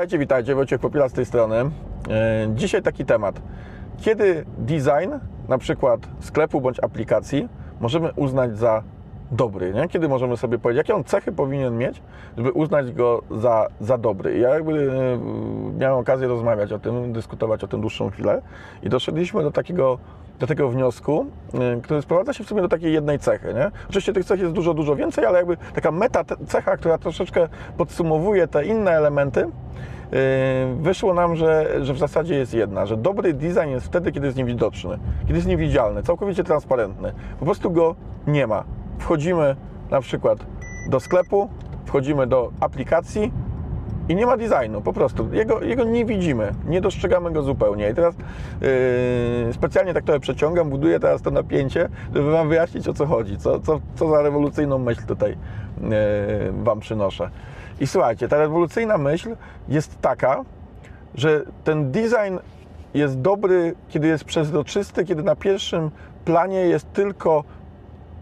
Witajcie, witajcie, Wojciech Popila z tej strony. E, Dzisiaj taki temat. Kiedy design, na przykład sklepu bądź aplikacji, możemy uznać za dobry, nie? Kiedy możemy sobie powiedzieć, jakie on cechy powinien mieć, żeby uznać go za, za dobry. Ja jakby e, miałem okazję rozmawiać o tym, dyskutować o tym dłuższą chwilę i doszedliśmy do takiego do tego wniosku, y, który sprowadza się w sumie do takiej jednej cechy. Nie? Oczywiście tych cech jest dużo, dużo więcej, ale jakby taka meta cecha, która troszeczkę podsumowuje te inne elementy, yy, wyszło nam, że, że w zasadzie jest jedna, że dobry design jest wtedy, kiedy jest niewidoczny, kiedy jest niewidzialny, całkowicie transparentny. Po prostu go nie ma. Wchodzimy na przykład do sklepu, wchodzimy do aplikacji, i nie ma designu, po prostu. Jego, jego nie widzimy, nie dostrzegamy go zupełnie. I teraz yy, specjalnie tak trochę przeciągam, buduję teraz to napięcie, żeby Wam wyjaśnić o co chodzi, co, co, co za rewolucyjną myśl tutaj yy, Wam przynoszę. I słuchajcie, ta rewolucyjna myśl jest taka, że ten design jest dobry, kiedy jest przezroczysty, kiedy na pierwszym planie jest tylko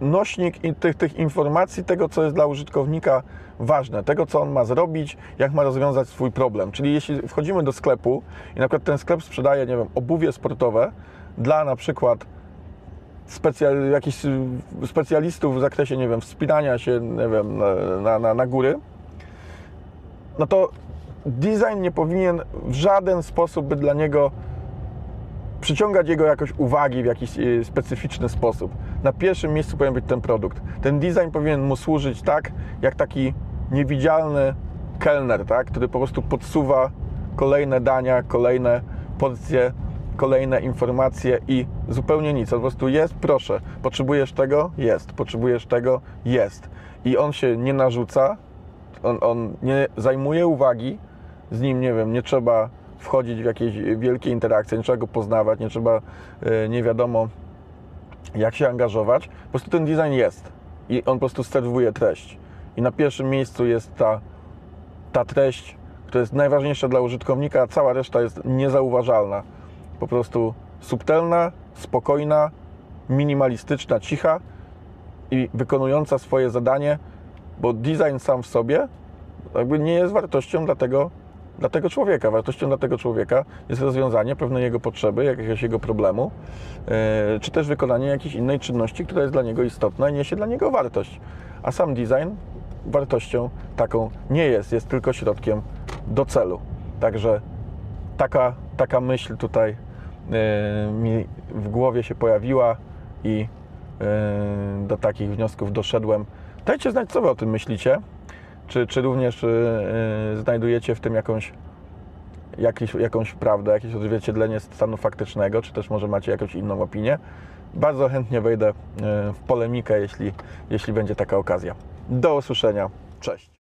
nośnik i tych, tych informacji, tego, co jest dla użytkownika ważne, tego, co on ma zrobić, jak ma rozwiązać swój problem. Czyli jeśli wchodzimy do sklepu i na przykład ten sklep sprzedaje, nie wiem, obuwie sportowe dla na przykład specjal, jakichś specjalistów w zakresie, nie wiem, wspinania się, nie wiem, na, na, na góry, no to design nie powinien w żaden sposób być dla niego przyciągać jego jakoś uwagi w jakiś y, specyficzny sposób. Na pierwszym miejscu powinien być ten produkt. Ten design powinien mu służyć tak, jak taki niewidzialny kelner, tak? który po prostu podsuwa kolejne dania, kolejne porcje, kolejne informacje i zupełnie nic. Po prostu jest, proszę, potrzebujesz tego? Jest. Potrzebujesz tego? Jest. I on się nie narzuca, on, on nie zajmuje uwagi, z nim, nie wiem, nie trzeba wchodzić w jakieś wielkie interakcje, nie trzeba go poznawać, nie trzeba, e, nie wiadomo jak się angażować. Po prostu ten design jest i on po prostu serwuje treść. I na pierwszym miejscu jest ta, ta treść, która jest najważniejsza dla użytkownika, a cała reszta jest niezauważalna. Po prostu subtelna, spokojna, minimalistyczna, cicha i wykonująca swoje zadanie, bo design sam w sobie jakby nie jest wartością dla tego, dla tego człowieka. Wartością dla tego człowieka jest rozwiązanie pewnej jego potrzeby, jakiegoś jego problemu, yy, czy też wykonanie jakiejś innej czynności, która jest dla niego istotna i niesie dla niego wartość. A sam design wartością taką nie jest, jest tylko środkiem do celu. Także taka, taka myśl tutaj yy, mi w głowie się pojawiła i yy, do takich wniosków doszedłem. Dajcie znać, co Wy o tym myślicie. Czy, czy również yy, yy, znajdujecie w tym jakąś, jakiś, jakąś prawdę, jakieś odzwierciedlenie stanu faktycznego, czy też może macie jakąś inną opinię? Bardzo chętnie wejdę yy, w polemikę, jeśli, jeśli będzie taka okazja. Do usłyszenia. Cześć.